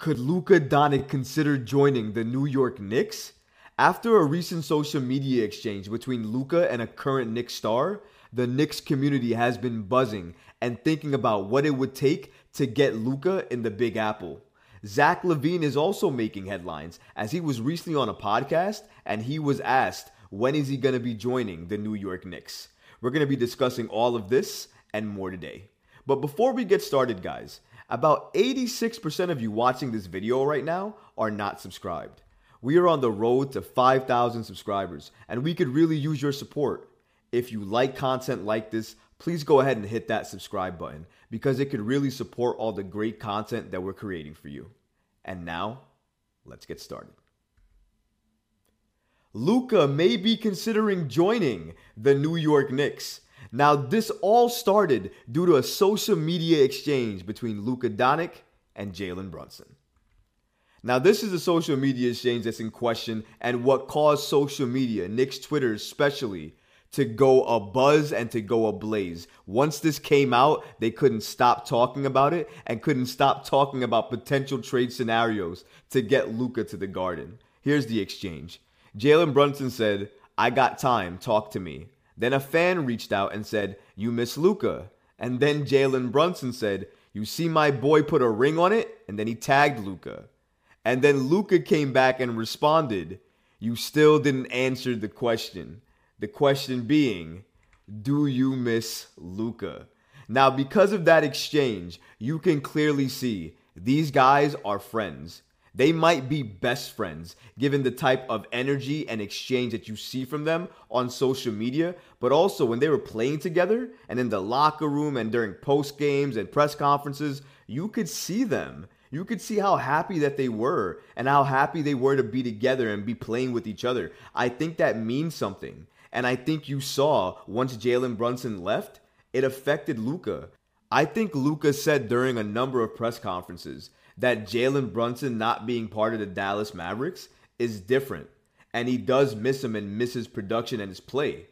Could Luka Doncic consider joining the New York Knicks? After a recent social media exchange between Luka and a current Knicks star, the Knicks community has been buzzing and thinking about what it would take to get Luka in the Big Apple. Zach LaVine is also making headlines as he was recently on a podcast and he was asked when is he going to be joining the New York Knicks. We're going to be discussing all of this and more today. But before we get started, guys, about 86% of you watching this video right now are not subscribed. We are on the road to 5,000 subscribers, and we could really use your support. If you like content like this, please go ahead and hit that subscribe button because it could really support all the great content that we're creating for you. And now, let's get started. Luka may be considering joining the New York Knicks. Now, this all started due to a social media exchange between Luka Doncic and Jalen Brunson. Now, this is the social media exchange that's in question and what caused social media, Knicks Twitter especially, to go a buzz and to go ablaze. Once this came out, they couldn't stop talking about it and couldn't stop talking about potential trade scenarios to get Luka to the Garden. Here's the exchange. Jalen Brunson said, "I got time, talk to me." Then a fan reached out and said, You miss Luka. And then Jalen Brunson said, You see my boy put a ring on it? And then he tagged Luka. And then Luka came back and responded, You still didn't answer the question. The question being, Do you miss Luka? Now, because of that exchange, you can clearly see these guys are friends. They might be best friends given the type of energy and exchange that you see from them on social media, but also when they were playing together and in the locker room and during post games and press conferences, you could see them. You could see how happy that they were and how happy they were to be together and be playing with each other. I think that means something. And I think you saw once Jalen Brunson left, it affected Luka. I think Luka said during a number of press conferences that Jalen Brunson not being part of the Dallas Mavericks is different. And he does miss him and miss his production and his play.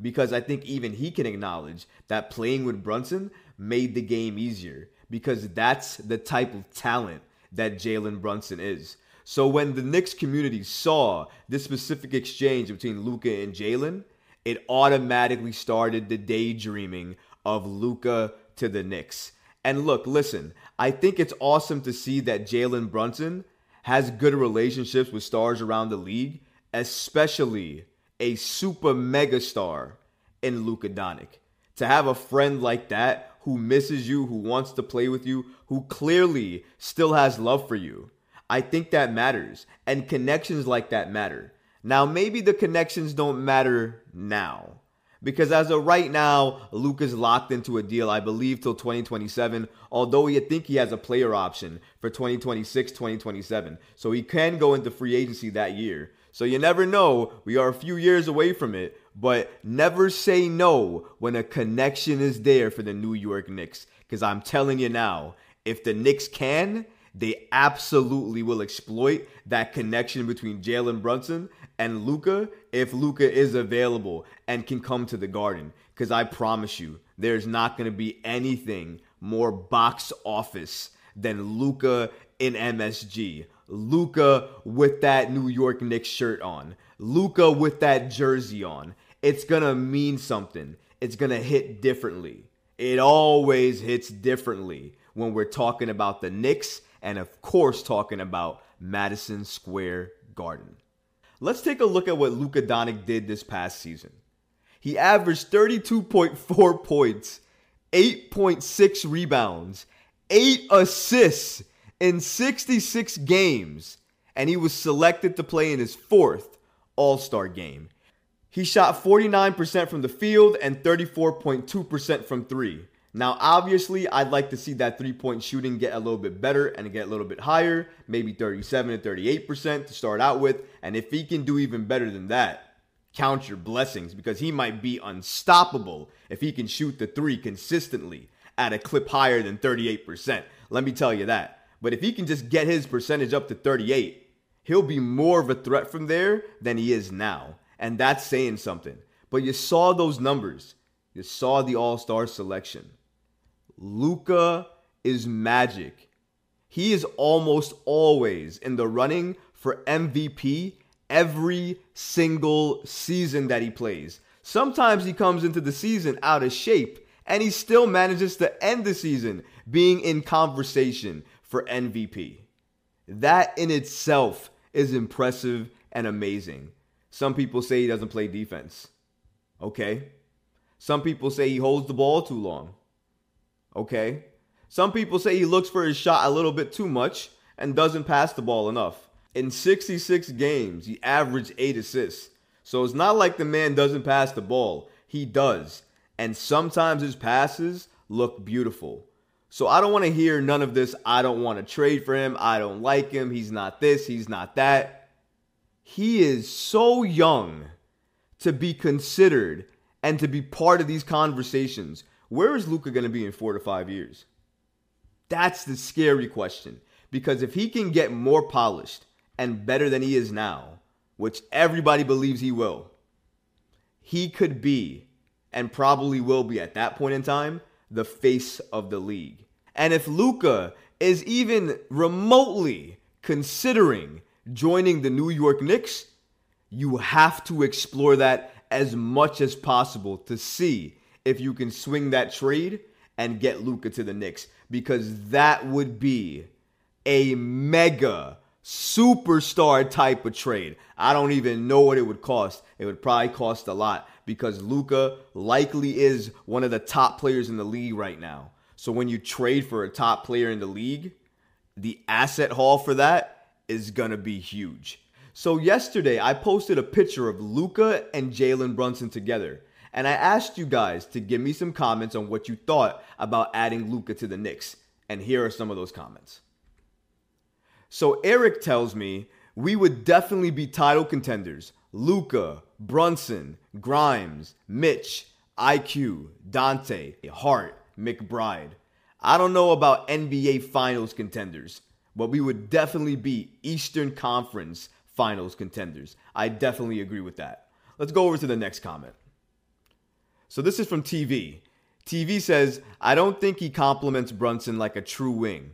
Because I think even he can acknowledge that playing with Brunson made the game easier. Because that's the type of talent that Jalen Brunson is. So when the Knicks community saw this specific exchange between Luka and Jalen, it automatically started the daydreaming of Luka to the Knicks. And look, listen, I think it's awesome to see that Jalen Brunson has good relationships with stars around the league, especially a super mega star in Luka Doncic. To have a friend like that who misses you, who wants to play with you, who clearly still has love for you, I think that matters. And connections like that matter. Now, maybe the connections don't matter now. Because as of right now, Luka's locked into a deal, I believe, till 2027. Although you think he has a player option for 2026, 2027. So he can go into free agency that year. So you never know. We are a few years away from it. But never say no when a connection is there for the New York Knicks. Because I'm telling you now, if the Knicks can, they absolutely will exploit that connection between Jalen Brunson and Luka if Luka is available and can come to the Garden. Because I promise you, there's not going to be anything more box office than Luka in MSG. Luka with that New York Knicks shirt on. Luka with that jersey on. It's to mean something. It's to hit differently. It always hits differently when we're talking about the Knicks and, of course, talking about Madison Square Garden. Let's take a look at what Luka Doncic did this past season. He averaged 32.4 points, 8.6 rebounds, 8 assists in 66 games, and he was selected to play in his fourth All Star game. He shot 49% from the field and 34.2% from three. Now, obviously, I'd like to see that three point shooting get a little bit better and get a little bit higher, maybe 37 to 38% to start out with. And if he can do even better than that, count your blessings because he might be unstoppable if he can shoot the three consistently at a clip higher than 38%. Let me tell you that. But if he can just get his percentage up to 38, he'll be more of a threat from there than he is now. And that's saying something. But you saw those numbers. You saw the all star selection. Luka is magic. he is almost always in the running for MVP every single season that he plays. Sometimes he comes into the season out of shape and he still manages to end the season being in conversation for MVP. That in itself is impressive and amazing. Some people say he doesn't play defense. Okay. Some people say he holds the ball too long. Okay. Some people say he looks for his shot a little bit too much and doesn't pass the ball enough. In 66 games, he averaged 8 assists. So it's not like the man doesn't pass the ball. He does. And sometimes his passes look beautiful. So I don't want to hear none of this. I don't want to trade for him. I don't like him. He's not this. He's not that. He is so young to be considered and to be part of these conversations. Where is Luka going to be in four to five years? That's the scary question. Because if he can get more polished and better than he is now, which everybody believes he will, he could be and probably will be at that point in time the face of the league. And if Luka is even remotely considering joining the New York Knicks, you have to explore that as much as possible to see if you can swing that trade and get Luka to the Knicks because that would be a mega superstar type of trade. I don't even know what it would cost. It would probably cost a lot because Luka likely is one of the top players in the league right now. So when you trade for a top player in the league, the asset haul for that is to be huge. So yesterday I posted a picture of Luka and Jalen Brunson together. And I asked you guys to give me some comments on what you thought about adding Luka to the Knicks. And here are some of those comments. So Eric tells me we would definitely be title contenders. Luka, Brunson, Grimes, Mitch, IQ, Donte, Hart, McBride. I don't know about NBA Finals contenders, but we would definitely be Eastern Conference finals contenders. I definitely agree with that. Let's go over to the next comment. So this is from TV. TV says, I don't think he compliments Brunson like a true wing.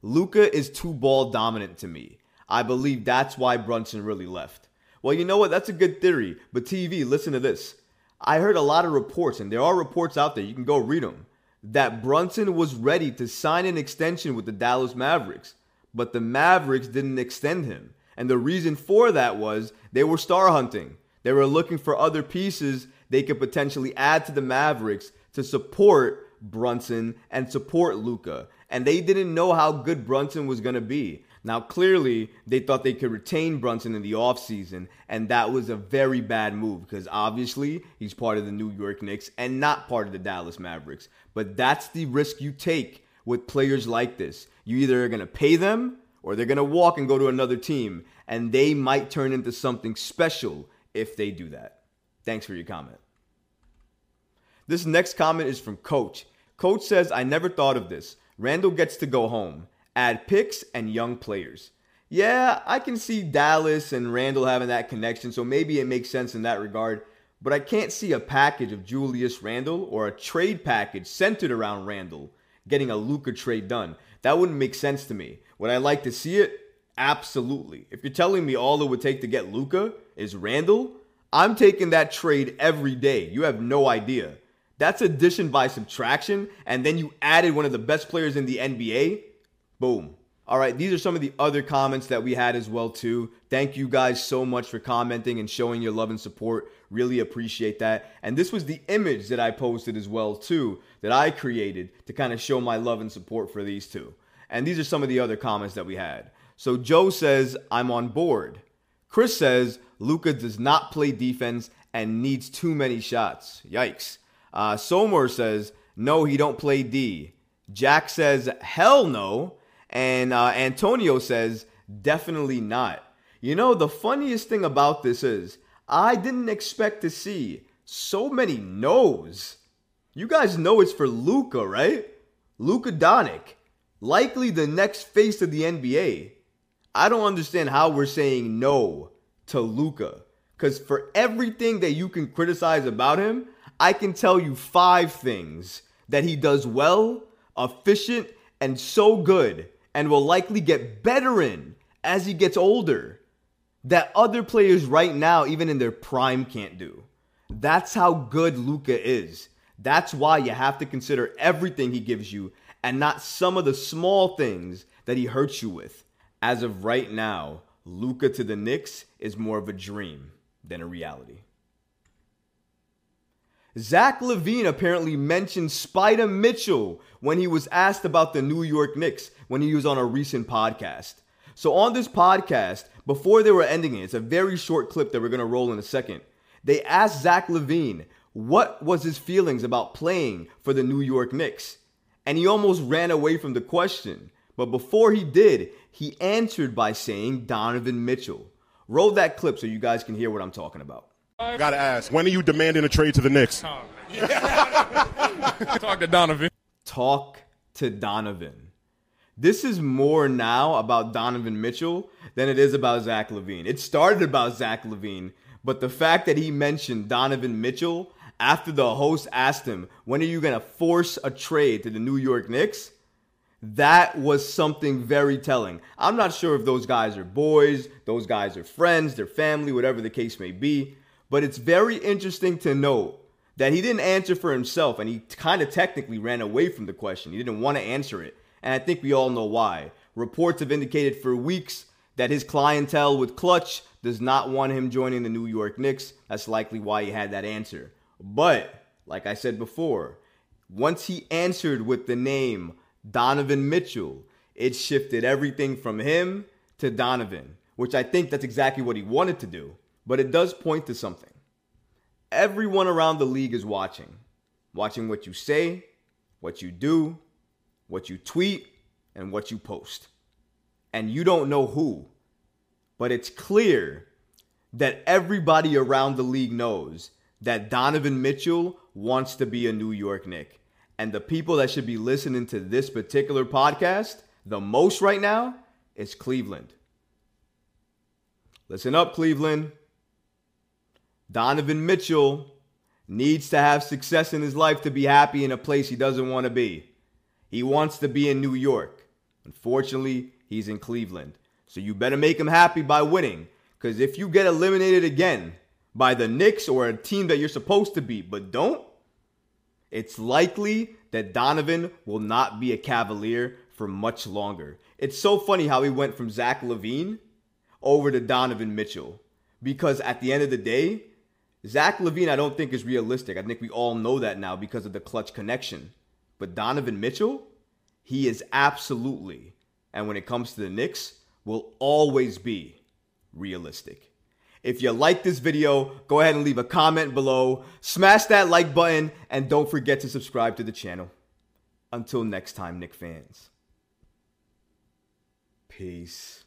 Luka is too ball dominant to me. I believe that's why Brunson really left. Well, you know what? That's a good theory. But TV, listen to this. I heard a lot of reports, and there are reports out there, you can go read them, that Brunson was ready to sign an extension with the Dallas Mavericks, but the Mavericks didn't extend him. And the reason for that was they were star hunting. They were looking for other pieces they could potentially add to the Mavericks to support Brunson and support Luka. And they didn't know how good Brunson was going to be. Now, clearly, they thought they could retain Brunson in the offseason, and that was a very bad move because obviously he's part of the New York Knicks and not part of the Dallas Mavericks. But that's the risk you take with players like this. You either are going to pay them or they're going to walk and go to another team, and they might turn into something special if they do that. Thanks for your comment. This next comment is from Coach. Coach says, I never thought of this. Randle gets to go home, add picks and young players. Yeah, I can see Dallas and Randle having that connection, so maybe it makes sense in that regard. But I can't see a package of Julius Randle or a trade package centered around Randle getting a Luka trade done. That wouldn't make sense to me. Would I like to see it? Absolutely. If you're telling me all it would take to get Luka is Randle, I'm taking that trade every day. You have no idea. That's addition by subtraction, and then you added one of the best players in the NBA. Boom. All right, these are some of the other comments that we had as well too. Thank you guys so much for commenting and showing your love and support. Really appreciate that. And this was the image that I posted as well too that I created to kind of show my love and support for these two. And these are some of the other comments that we had. So Joe says, "I'm on board." Chris says, "Luka does not play defense and needs too many shots." Yikes. Uh, Somer says, "No, he don't play D." Jack says, "Hell no." And uh, Antonio says, definitely not. You know, the funniest thing about this is, I didn't expect to see so many no's. You guys know it's for Luka, right? Luka Doncic, likely the next face of the NBA. I don't understand how we're saying no to Luka. Because for everything that you can criticize about him, I can tell you five things that he does well, efficient, and so good and will likely get better in as he gets older that other players right now, even in their prime, can't do. That's how good Luka is. That's why you have to consider everything he gives you and not some of the small things that he hurts you with. As of right now, Luka to the Knicks is more of a dream than a reality. Zach LaVine apparently mentioned Spida Mitchell when he was asked about the New York Knicks when he was on a recent podcast. So, on this podcast, before they were ending it, it's a very short clip that we're going to roll in a second. They asked Zach LaVine what was his feelings about playing for the New York Knicks. And he almost ran away from the question. But before he did, he answered by saying Donovan Mitchell. Roll that clip so you guys can hear what I'm talking about. Gotta ask, when are you demanding a trade to the Knicks? Oh, Talk to Donovan. Talk to Donovan. This is more now about Donovan Mitchell than it is about Zach LaVine. It started about Zach LaVine, but the fact that he mentioned Donovan Mitchell after the host asked him, When are you going to force a trade to the New York Knicks? That was something very telling. I'm not sure if those guys are boys, those guys are friends, their family, whatever the case may be, but it's very interesting to note that he didn't answer for himself and he kind of technically ran away from the question. He didn't want to answer it. And I think we all know why. Reports have indicated for weeks that his clientele with Klutch does not want him joining the New York Knicks. That's likely why he had that answer. But, like I said before, once he answered with the name Donovan Mitchell, it shifted everything from him to Donovan, which I think that's exactly what he wanted to do. But it does point to something. Everyone around the league is watching, watching what you say, what you do, what you tweet, and what you post. And you don't know who, but it's clear that everybody around the league knows that Donovan Mitchell wants to be a New York Knick. And the people that should be listening to this particular podcast the most right now is Cleveland. Listen up, Cleveland. Donovan Mitchell needs to have success in his life to be happy in a place he doesn't want to be. He wants to be in New York. Unfortunately, he's in Cleveland. So you better make him happy by winning. Because if you get eliminated again by the Knicks or a team that you're supposed to beat, but don't, it's likely that Donovan will not be a Cavalier for much longer. It's so funny how he went from Zach LaVine over to Donovan Mitchell. Because at the end of the day, Zach LaVine, I don't think is realistic. I think we all know that now because of the Klutch connection. But Donovan Mitchell, he is absolutely, and when it comes to the Knicks, will always be realistic. If you like this video, go ahead and leave a comment below, smash that like button, and don't forget to subscribe to the channel. Until next time, Knick fans. Peace.